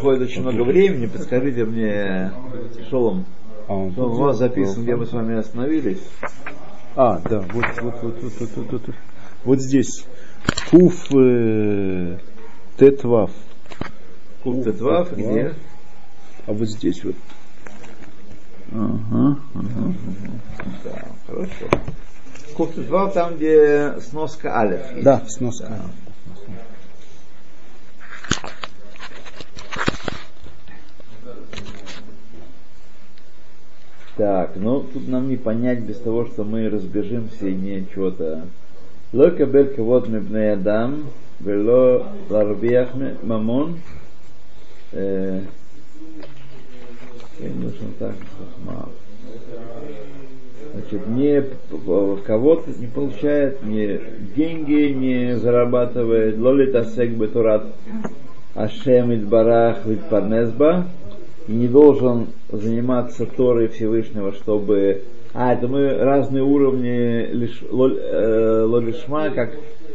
проходит очень много времени, подскажите мне, Шолом, А, что у вас записан, где мы с вами остановились? А, да, вот, вот, вот, вот, вот, вот, вот, вот здесь. Куф э, Тетвав. Куб Тетвав, где? А вот здесь вот. Ага, ага. Да, хорошо. Куб Тетвав там, где сноска Алиф. Да, сноска. Так, ну тут нам не понять без того, что мы разбежимся и не что-то. Ло кабель кавод мибней адам, вело ларвиях мамон. Э, нужно так. Значит, не кого-то не получает, не деньги не зарабатывает, лолит асек бетурат ашем барах вид парнезба, и не должен заниматься Торой Всевышнего, чтобы... А, это мы разные уровни лиш... лоль- э, как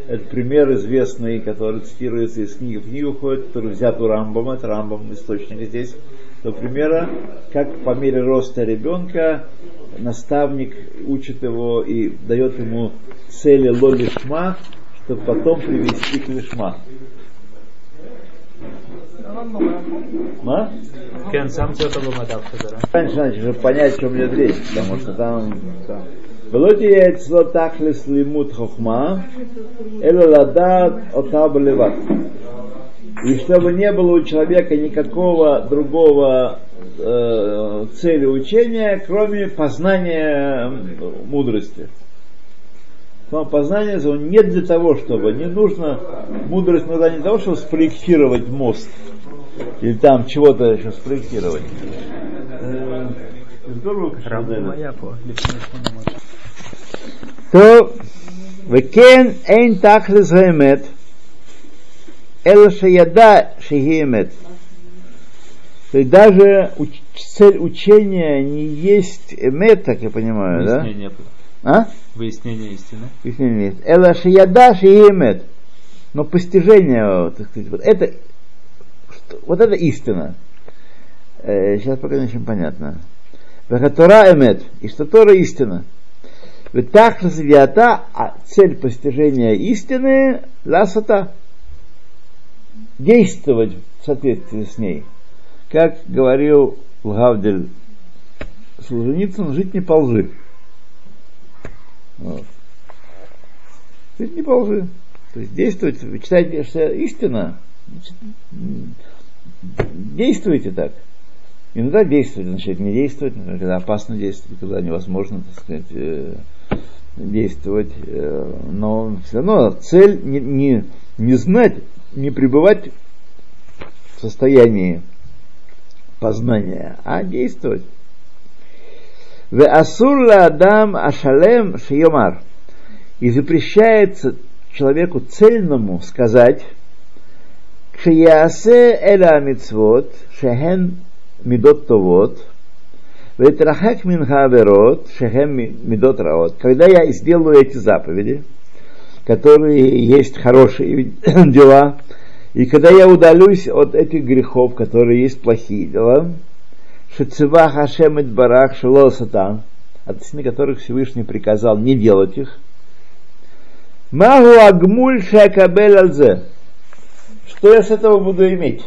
это пример известный, который цитируется из книги в книгу ходит, который взят у Рамбама, это Рамбам источник здесь, до примера, как по мере роста ребенка наставник учит его и дает ему цели лолишма, чтобы потом привести к лишма. Ма? Кен, сам что-то Раньше надо уже понять, что чем идет речь, потому что там... Велоти яйцо так ли слимут хохма, эле ладат отаба леват. И чтобы не было у человека никакого другого э, цели учения, кроме познания мудрости. Но познание он не для того, чтобы, не нужно, мудрость нужна не для того, чтобы спроектировать мост, или там чего-то еще спроектировать. Э, здорово, конечно, רמב"ם да. היה פה לפני 800. טוב, וכן אין תכלס האמת, אלא שידע שהיא אמת. То есть даже уч- цель учения не есть эмет, так я понимаю, да? Выяснение было. А? Выяснение истины. Объяснение есть. Эла шияда шиемет. Но постижение, так сказать, вот это, что- вот это истина. Э, сейчас пока не очень понятно. Вехатора эмет. И что Тора истина. Ведь так развиата, а цель постижения истины ласата. Действовать в соответствии с ней. Как говорил Лгавдель Солженицын, жить не по. Вот. Жить не по. То есть действовать, вы читаете, что истина, значит, действуйте так. Иногда действовать, значит, не действовать, когда опасно действовать, когда невозможно, так сказать, э, действовать. э, но все равно цель не, не, не знать, не пребывать в состоянии познания, а действовать. Веасур адам ашалем шиомар. И запрещается человеку цельному сказать, Кшиясе эля мицвот, шехен мидот товот, ветрахак мин хаверот, шехен мидот раот. Когда я сделаю эти заповеди, которые есть хорошие дела, и когда я удалюсь от этих грехов, которые есть плохие дела, Шецева Хашем Барах Шило Сатан, относительно которых Всевышний приказал не делать их. Магу Агмуль Шакабель Алзе. Что я с этого буду иметь?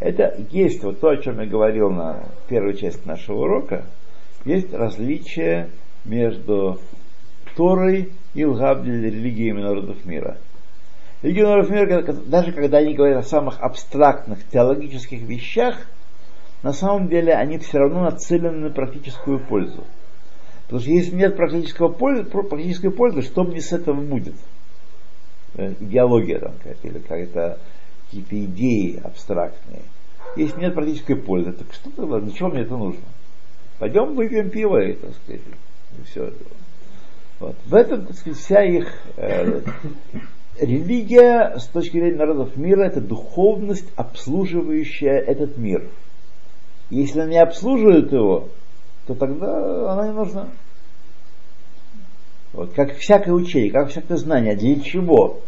Это есть вот то, о чем я говорил на первой части нашего урока. Есть различие между Торой и Лгабдель религиями народов мира. Религии народов мира, даже когда они говорят о самых абстрактных теологических вещах, на самом деле они все равно нацелены на практическую пользу. Потому что если нет практического пользы, практической пользы, что мне с этого будет? Э, Идеология там какая-то, или какая-то какие-то идеи абстрактные. Если нет практической пользы, так что тогда, для чего мне это нужно? Пойдем выпьем пиво и, так сказать, и все. Вот. В этом, так сказать, вся их э, религия с точки зрения народов мира это духовность, обслуживающая этот мир. Если она не обслуживает его, то тогда она не нужна. Вот, как всякое учение, как всякое знание, для чего?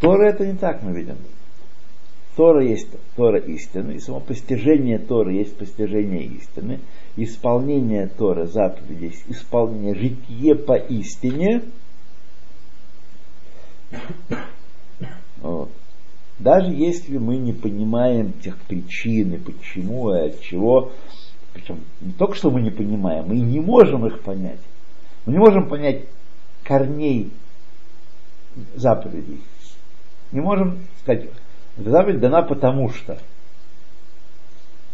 Тора это не так мы видим. Тора есть Тора истины, и само постижение Торы есть постижение истины, исполнение Торы, заповедей, есть исполнение житие по истине. Вот. Даже если мы не понимаем тех причин и почему и от чего, причем не только что мы не понимаем, мы не можем их понять. Мы не можем понять корней заповедей. Не можем сказать, заповедь дана потому что.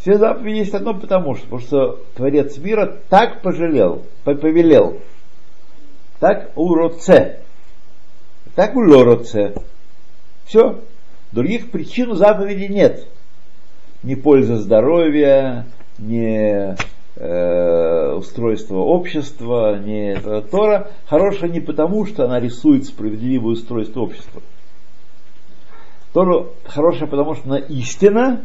Все заповеди есть одно потому что, потому что Творец мира так пожалел, повелел. Так уроце. Так улороце. Все. Других причин заповеди нет. Ни пользы здоровья, ни э, устройство общества, ни э, Тора хорошая не потому, что она рисует справедливое устройство общества. Тора хорошая, потому что она истина,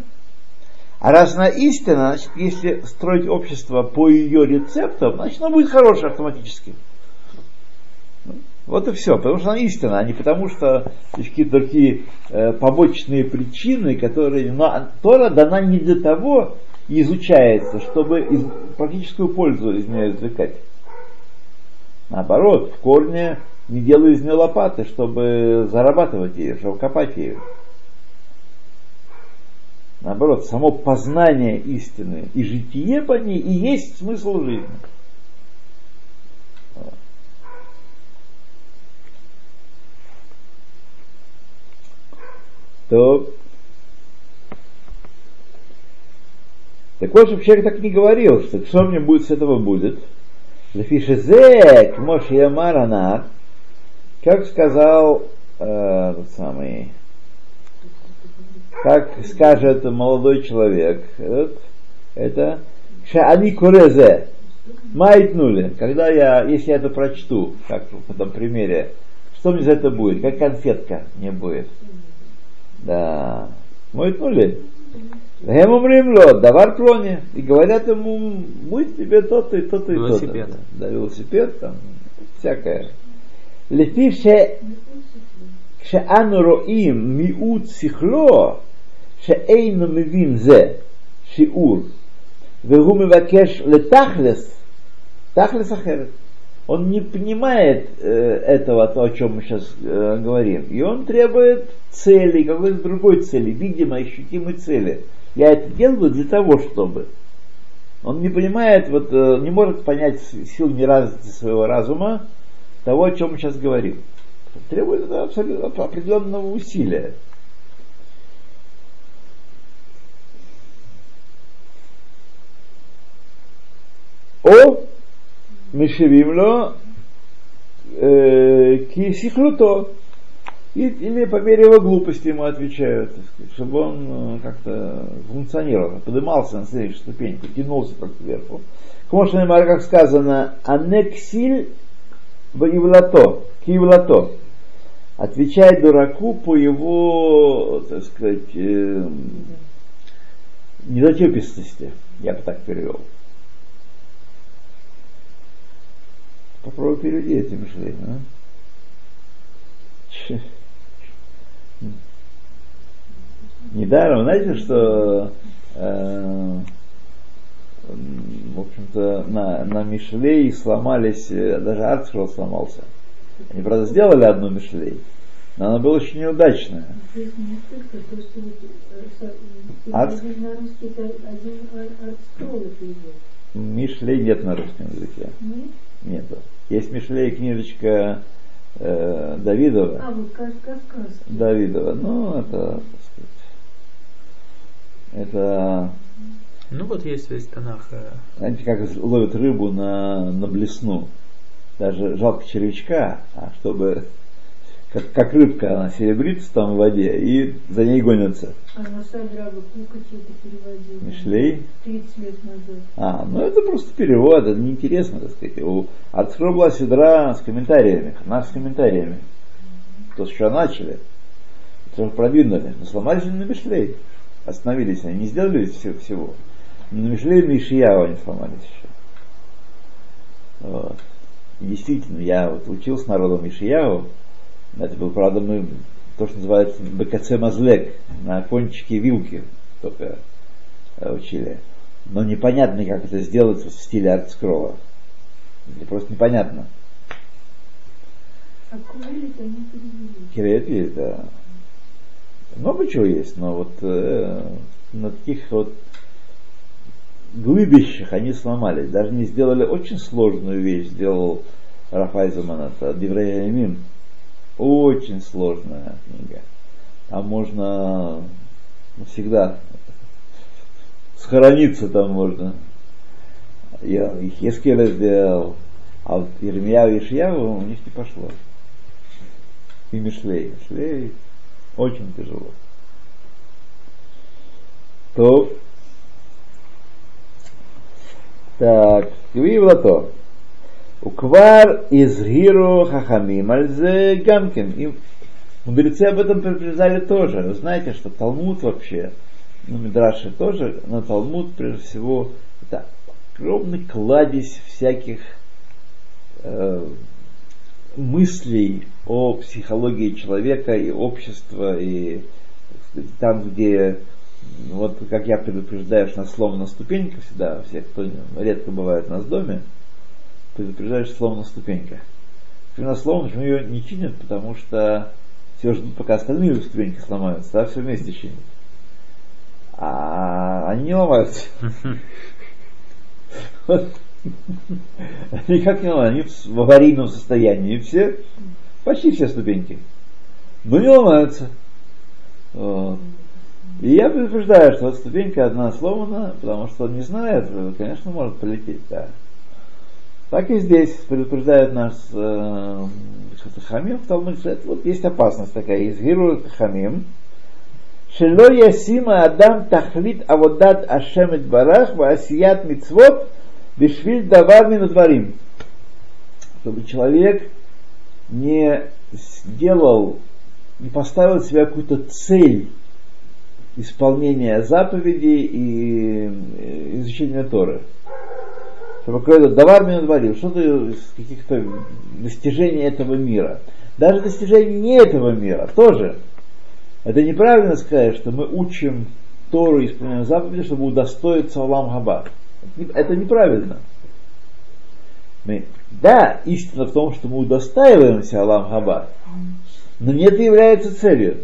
а раз она истина, значит, если строить общество по ее рецептам, значит, оно будет хорошее автоматически. Вот и все, потому что она истина, а не потому что какие-то такие э, побочные причины, которые... Но Тора дана не для того, и изучается, чтобы из, практическую пользу из нее извлекать. Наоборот, в корне не делаю из нее лопаты, чтобы зарабатывать ее, чтобы копать ее. Наоборот, само познание истины и житие по ней и есть смысл жизни. То Так вот, чтобы человек так не говорил, что что мне будет с этого будет. Лефишезе, Моше Ямаранах, как сказал э, тот самый, как скажет молодой человек, вот, это Шаани Курезе, Майтнули, когда я, если я это прочту, как в этом примере, что мне за это будет? Как конфетка мне будет. Да. Майтнули. Им умримло, давар плони. И говорят ему, будет тебе то-то и то-то и то-то. Велосипед. Да, велосипед там, всякое. לפי כשאנו רואים מיעוט שכלו שאינו מבין זה שיעור והוא מבקש לתכלס, תכלס אחרת. Он не понимает э, этого, то, о чем мы сейчас э, говорим. И он требует цели, какой-то другой цели, видимой, ощутимой цели. Я это делаю для того, чтобы. Он не понимает, вот, э, не может понять сил неразвитости своего разума того, о чем мы сейчас говорим. Требует абсолютно определенного усилия. О Мишевимло Кисихлуто. И, или по мере его глупости ему отвечают, так сказать, чтобы он э, как-то функционировал, поднимался на следующую ступеньку, тянулся только кверху. Кмошнемар, как сказано, анексиль воевлато, киевлато. Отвечай дураку по его, так сказать, э, недотепистости, я бы так перевел. Попробуй переведи эти мышления. А? Недаром, знаете, что э, в общем-то на, на Мишлей сломались, э, даже Артшел сломался. Они, правда, сделали одну Мишлей, но она была очень неудачная. Арт? Мишлей нет на русском языке. Нет. Есть Мишлей книжечка э, Давидова. А, вот сказка. Давидова. Ну, это, так сказать, это, Ну вот есть весь Танах. э, знаете, как ловят рыбу на, на блесну. Даже жалко червячка, а чтобы, как, как рыбка, она серебрится там в воде и за ней гонятся. Это переводил. Мишлей. 30 лет назад. А, ну это просто перевод, это неинтересно, так сказать. У Артхро была седра с комментариями, она с комментариями. То, с чего начали. Это продвинули. Но сломались на Мишлей. Остановились они, не сделали всего. всего. Но на Мишлей и Ишияу они сломались еще. Вот. И действительно, я вот учил с народом Ишияу, это был, правда, мы то, что называется БКЦ Мазлек, на кончике вилки только э, учили. Но непонятно, как это сделать в стиле арт-скролла. Это просто непонятно. А Куэлит они перевели. Да. Много чего есть, но вот э, на таких вот глыбищах они сломались. Даже не сделали очень сложную вещь, сделал Рафайзаман, это Девреямим. Очень сложная книга. Там можно всегда схорониться там можно. Я Хескеля сделал, а вот Ермия и Ишьяву у них не пошло. И Мишлей. Мишлей очень тяжело. То так, выявило то. Уквар из Гиру Хахамим Альзе Гамкин. И мудрецы об этом предупреждали тоже. Вы знаете, что Талмуд вообще, ну, Мидраши тоже, но Талмуд, прежде всего, это огромный кладезь всяких э, мыслей о психологии человека и общества, и сказать, там, где вот как я предупреждаю, что на слово на ступеньках всегда, все, кто редко бывает у нас в доме, предупреждаешь слово на ступеньках. Почему на слово, почему ее не чинят, потому что все ждут, пока остальные ступеньки сломаются, да, все вместе чинят. А они не ломаются. Они как не ломаются, они в аварийном состоянии все, почти все ступеньки. Но не ломаются. Вот. И я предупреждаю, что вот ступенька одна сломана, потому что он не знает, конечно, может полететь, да. Так и здесь предупреждают нас э, Хамим в Талмуде, вот есть опасность такая, из Гиру Хамим, Шело ясима адам тахлит аводат ашем барах ва асият мицвот бешвиль давар минутварим. Чтобы человек не сделал, не поставил себе какую-то цель исполнения заповедей и э, изучения Торы. Чтобы какой-то давар меня говорил, что-то из каких-то достижений этого мира. Даже достижений не этого мира тоже. Это неправильно сказать, что мы учим Тору и исполняем заповеди, чтобы удостоиться Аллам Хаба. Это неправильно. Мы, да, истина в том, что мы удостаиваемся Аллам Хаба, но не это является целью.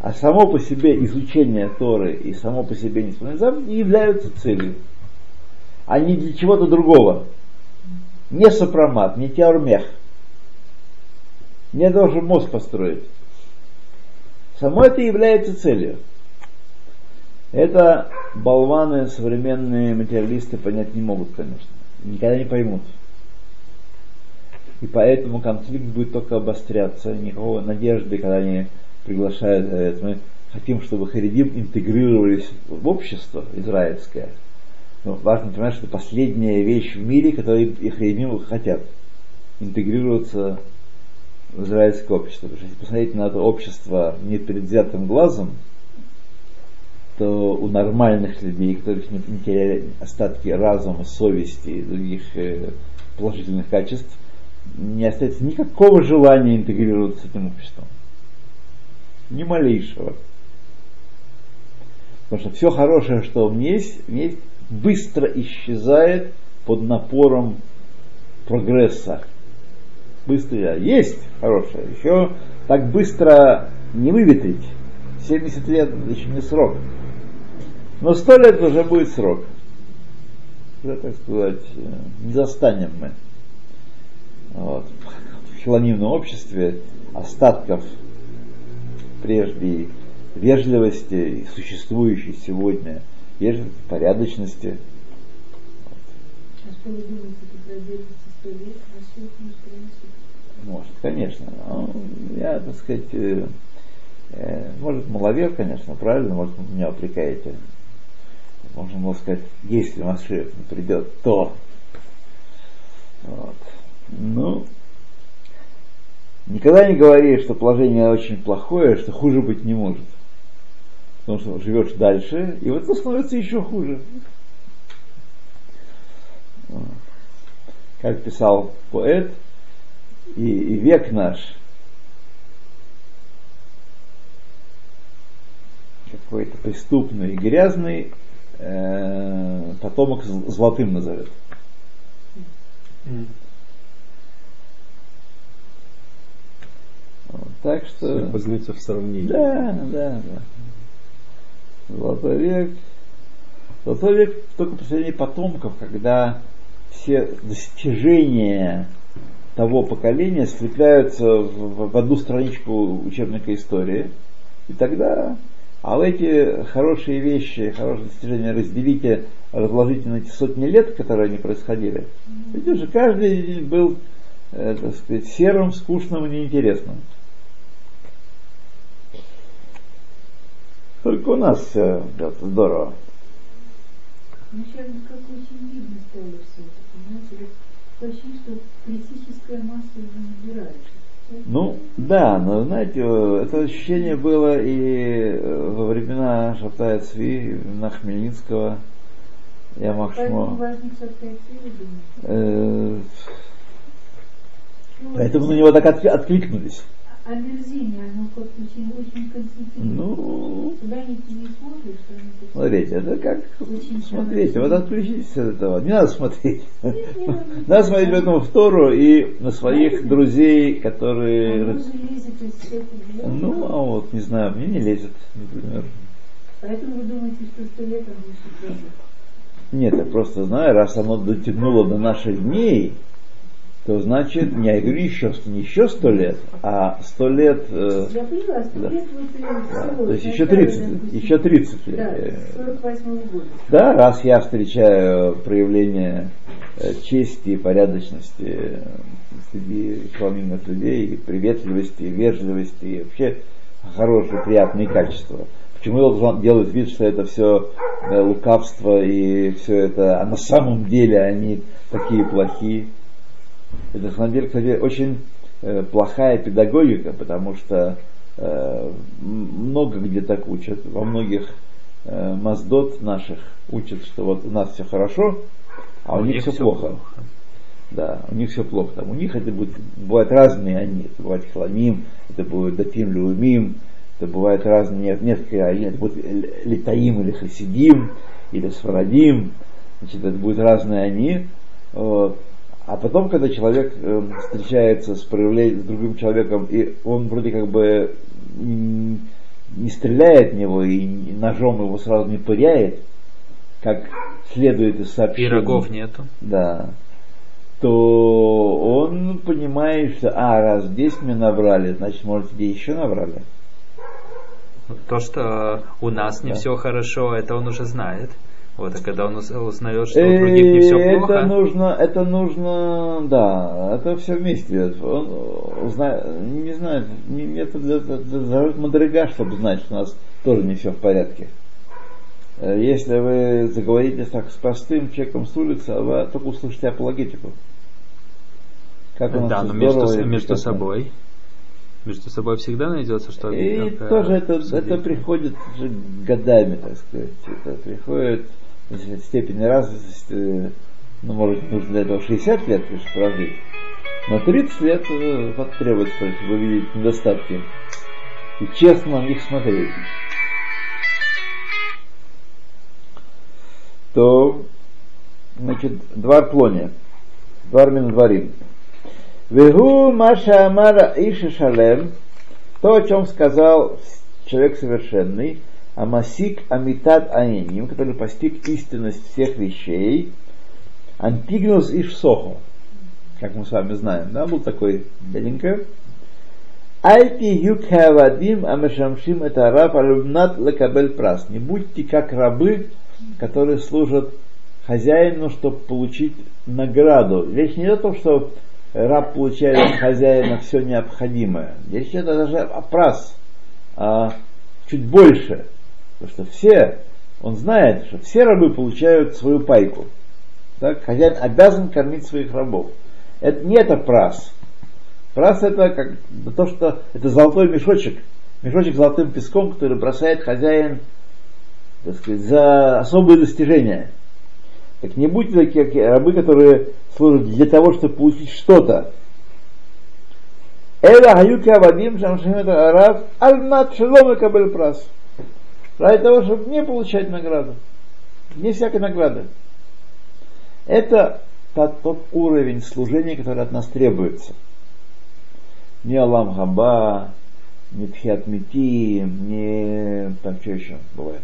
А само по себе изучение Торы и само по себе неисполнение заповедей не являются целью, а не для чего-то другого. Не сопромат, не теормех. Не должен мозг построить. Само это является целью. Это болваны, современные материалисты понять не могут, конечно. Никогда не поймут. И поэтому конфликт будет только обостряться. Никакого надежды, когда они приглашают, говорят, мы хотим, чтобы харидим интегрировались в общество израильское. Но важно понимать, что это последняя вещь в мире, которую и харидим хотят. Интегрироваться в израильское общество. Потому что если посмотреть на это общество непредвзятым глазом, то у нормальных людей, которых не, не теряли остатки разума, совести и других э, положительных качеств, не остается никакого желания интегрироваться с этим обществом ни малейшего. Потому что все хорошее, что у меня есть, есть быстро исчезает под напором прогресса. Быстро есть хорошее, еще так быстро не выветрить. 70 лет еще не срок. Но 100 лет уже будет срок. Уже, так сказать, не застанем мы. Вот. В хилонимном обществе остатков прежде вежливости, существующей сегодня, вежливости, порядочности. А? Может, конечно. Но я, так сказать, э, э, может, маловер, конечно, правильно, может, меня упрекаете. Можно было сказать, если Машех не придет, то. Вот. Ну, Никогда не говори, что положение очень плохое, что хуже быть не может потому что живешь дальше, и вот это становится еще хуже. Как писал поэт, и, и век наш, какой-то преступный и грязный, э, потомок золотым назовет. Mm. Вот, так что... Познается в сравнении. Да, да, да. Золотой век. Золотой век только последний потомков, когда все достижения того поколения слепляются в, в одну страничку учебника истории. И тогда, а вы эти хорошие вещи, хорошие достижения разделите, разложите на эти сотни лет, которые они происходили. Ведь уже каждый был, э, так сказать, серым, скучным и неинтересным. Только у нас все идет здорово. Ну, сейчас как очень видно стало все это, понимаете? Почти что критическая масса уже набирается. Ну, да, но знаете, это ощущение было и э, во времена Шатая Цви, времена Хмельницкого, я Поэтому Махшмо. думаю. Э, Ну, Поэтому на него так отк- откликнулись. Омерзение, оно как очень, очень концентрировано. Ну, не смотрите, это как, Очень смотрите, вот отключитесь от этого, не надо смотреть. Нет, Надо смотреть поэтому в Тору и на своих друзей, которые... Углов. Ну, а вот, не знаю, мне не лезет, например. Поэтому вы думаете, что сто лет еще пройдет. Нет, я просто знаю, раз оно дотянуло до наших дней, то значит, я говорю еще, не еще сто лет, а сто лет, э, Я поняла, сто Да. лет и да, то есть еще Сначала, 30, допустим, еще 30 лет. Да, Э, с 48 года. Да, раз я встречаю проявление э, чести и порядочности э, среди исполнительных людей, и приветливости, и вежливости, и вообще хорошие, приятные качества. Почему я должен делать вид, что это все лукавство и все это, а на самом деле они такие плохие? Это на самом деле, кстати, очень э, плохая педагогика, потому что э, много где так учат, во многих э, маздот наших учат, что вот у нас все хорошо, а у, них, все всё плохо. Да, у них все плохо. Там, у них это будет, бывают разные они. Это бывает хламим, это будет датим люмим, это бывает разные, нет, несколько, они, это будет л- литаим или хасидим, или сфарадим, значит, это будут разные они. Вот. А потом, когда человек э, встречается с проявлением, с другим человеком, и он вроде как бы не стреляет в него и ножом его сразу не пыряет, как следует из сообщений. Пирогов нету. Да. То он понимает, что, а, раз здесь мне набрали, значит, может, где еще набрали. То, что у нас не Да. все хорошо, это он уже знает. Вот, а когда он уз- узнает, что у других не все Э, плохо, Это нужно, это нужно, да, это все вместе. Он узнает, не знает, не- это для, для, для мадрига, чтобы знать, что у нас тоже не все в порядке. Э, Если вы заговорите так с простым человеком с улицы, а вы только услышите апологетику. Как у нас да, но между, между собой, между собой всегда найдется, что И э, тоже это, обсудить. это приходит же годами, так сказать. Это приходит в степени развитости, ну, может, нужно для этого 60 лет лишь прожить. Но 30 лет э, вот требуется, чтобы увидеть недостатки. И честно на них смотреть. То, значит, двор плоне. Двор дворим. Вегу Маша Амара Иша Шалем, то, о чем сказал человек совершенный, Амасик Амитад Аэним, который постиг истинность всех вещей, Антигнус Иш Сохо, как мы с вами знаем, да, был такой дяденька. Альти юкхавадим амешамшим это раб алюмнат лекабель прас. Не будьте как рабы, которые служат хозяину, чтобы получить награду. Речь не о том, что раб получает от хозяина все необходимое. Речь идет даже о прас, а чуть больше. Потому что все, он знает, что все рабы получают свою пайку. Так? Хозяин обязан кормить своих рабов. Это не это прас. Прас это как то, что это золотой мешочек, мешочек с золотым песком, который бросает хозяин так сказать, за особые достижения. Так не будьте такие рабы, которые служат для того, чтобы получить что-то. Эла хаюки авадим шамшим это араб альнат шелом кабель прас. Ради того, чтобы не получать награду. Не всякой награды. Это тот, тот уровень служения, который от нас требуется. Не Алам Хаба, не Тхиат Мити, не там что еще бывает.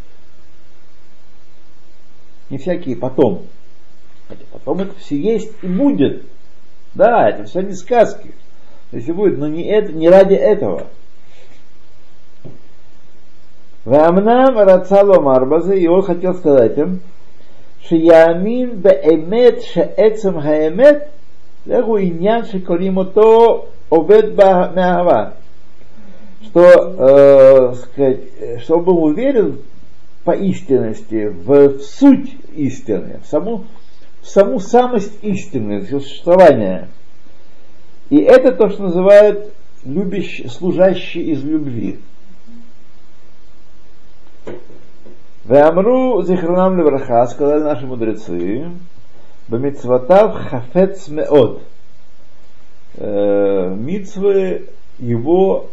Не всякие потом. Хотя потом это все есть и будет. Да, это все не сказки. Если будет, но не, это, не ради этого. Вамнам Рацало Марбазе, и он хотел сказать им, что Шиямин Беэмет Шаэцем Хаэмет, Легу Иньян Шикоримото Овет Бамяава. Что, э, сказать, что он был уверен по истинности, в, в суть истины, в саму, в саму самость истины, существования. И это то, что называют любящий, служащий из любви. Веамру зихранам левраха, сказали наши мудрецы, бамитсватав хафец меот. Мицвы его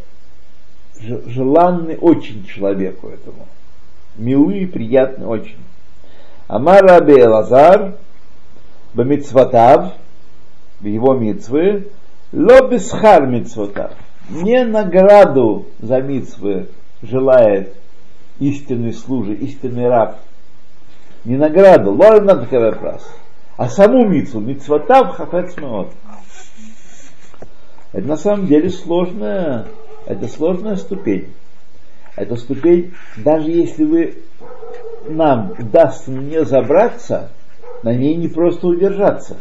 желанны очень человеку этому. Милы и приятны очень. Амар Раби Лазар, бамитсватав, его мицвы, ло бесхар мицватав. Не награду за мицвы желает истинный служи, истинный раб. Не награду, лор надо прас, а саму мицу, мицватав хафец меот. Это на самом деле сложная, это сложная ступень. Это ступень, даже если вы нам удастся не забраться, на ней не просто удержаться,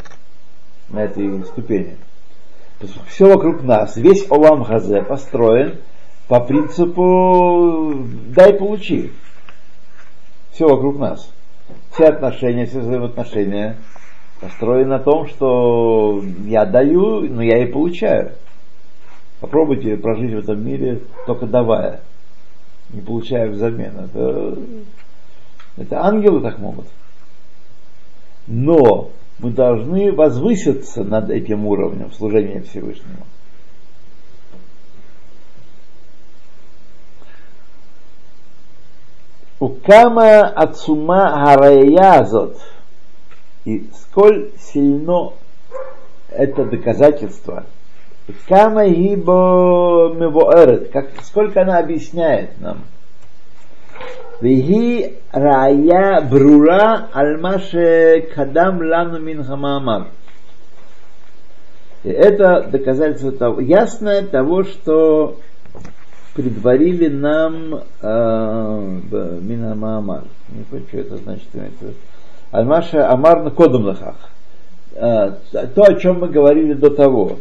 на этой ступени. Все вокруг нас, весь Олам Хазе построен по принципу дай получи. Все вокруг нас. Все отношения, все взаимоотношения построены на том, что я даю, но я и получаю. Попробуйте прожить в этом мире только давая, не получая взамен. Это, это ангелы так могут. Но мы должны возвыситься над этим уровнем служения Всевышнему. Укама ацума хараязот. И сколь сильно это доказательство. Кама гибо мевоэрет. Как, сколько она объясняет нам. Вихи рая брура альмаше кадам лану мин хамамар. Это доказательство того, ясное того, что предварили нам э, Мина Маамар. Не понимаю, что это значит. Альмаша Амар на кодом лахах. Э, то, о чем мы говорили до того.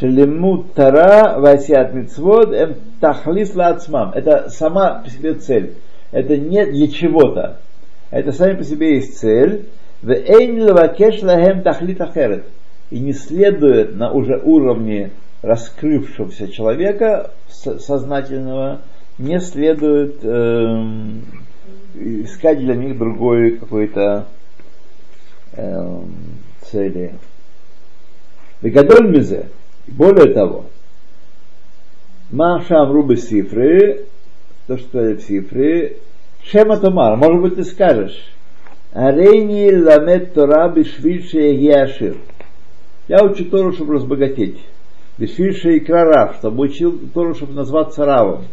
Шелему Тара Васиат Мицвод Эм Тахлис Лацмам. Это сама по себе цель. Это не для чего-то. Это сами по себе есть цель. В Эйн Лавакеш Лахем Тахлит Ахерет. И не следует на уже уровне раскрывшегося человека сознательного не следует э, искать для них другой какой-то э, цели. Вегадоль мизе, более того, Маша Амрубы Сифры, то, что это цифры, Шема Томар, может быть, ты скажешь, Арейни ламет Тора Егиашир. Я учу Тору, чтобы разбогатеть. Бешвильшей Крарав, чтобы учил Тору, чтобы назваться Равом.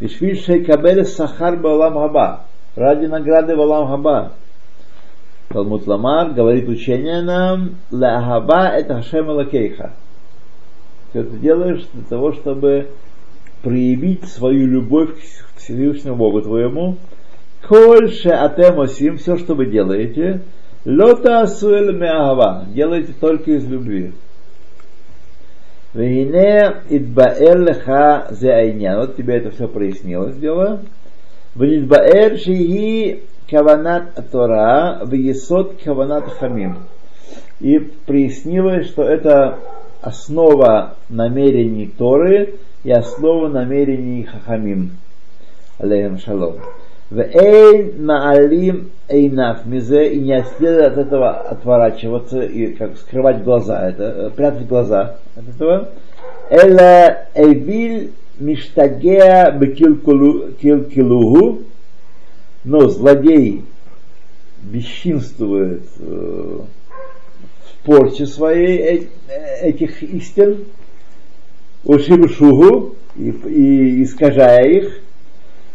Бешвильшей Кабель Сахар Балам Хаба, ради награды Балам Хаба. Талмуд Ламар говорит учение нам, Ла это Хашем Лакейха. Ты это делаешь для того, чтобы проявить свою любовь к Всевышнему Богу твоему. Кольше атемосим, все, что вы делаете, лота асуэль меахава, делайте только из любви. Вейне идбаэр леха зе айнян. Вот тебе это все прояснилось дело. Венидбаэр шиги каванат Тора, весот каванат хамим. И прояснилось, что это основа намерений Торы и основа намерений Хахамим. Алейхам шалом. Вейн маалим эйнаф мизе и не следует от этого отворачиваться и как скрывать глаза, это прятать глаза от этого. Эла эвиль миштагеа бекилкилугу но злодей бесчинствует в порче своей этих истин, ушибшугу, и, и искажая их,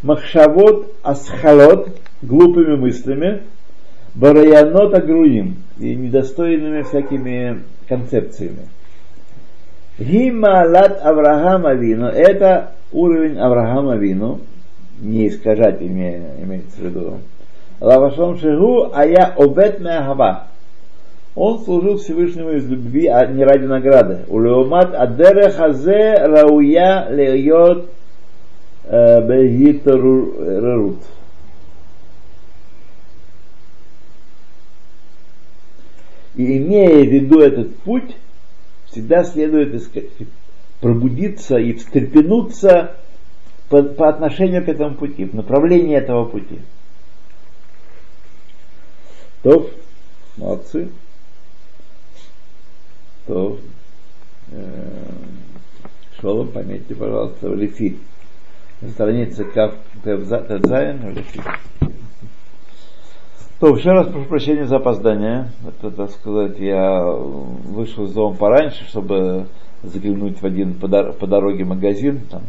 махшавот асхалот, глупыми мыслями, бараянот агруим, и недостойными всякими концепциями. Гималат Авраама Вину, это уровень Авраама Вину, не искажать имеется в виду. Лавашом Шигу, а я обет меахава. Он служил Всевышнему из любви, а не ради награды. Улеомат адере хазе рауя лейот э, бегитарут. И имея в виду этот путь, всегда следует так сказать, пробудиться и встрепенуться по, по отношению к этому пути, в направлении этого пути. То, молодцы. То, э, Шолом, пометьте, пожалуйста, в Лифи. На странице Кав Лифи. То, еще раз прошу прощения за опоздание. Это, так сказать, я вышел из дома пораньше, чтобы заглянуть в один по, дороге магазин. Там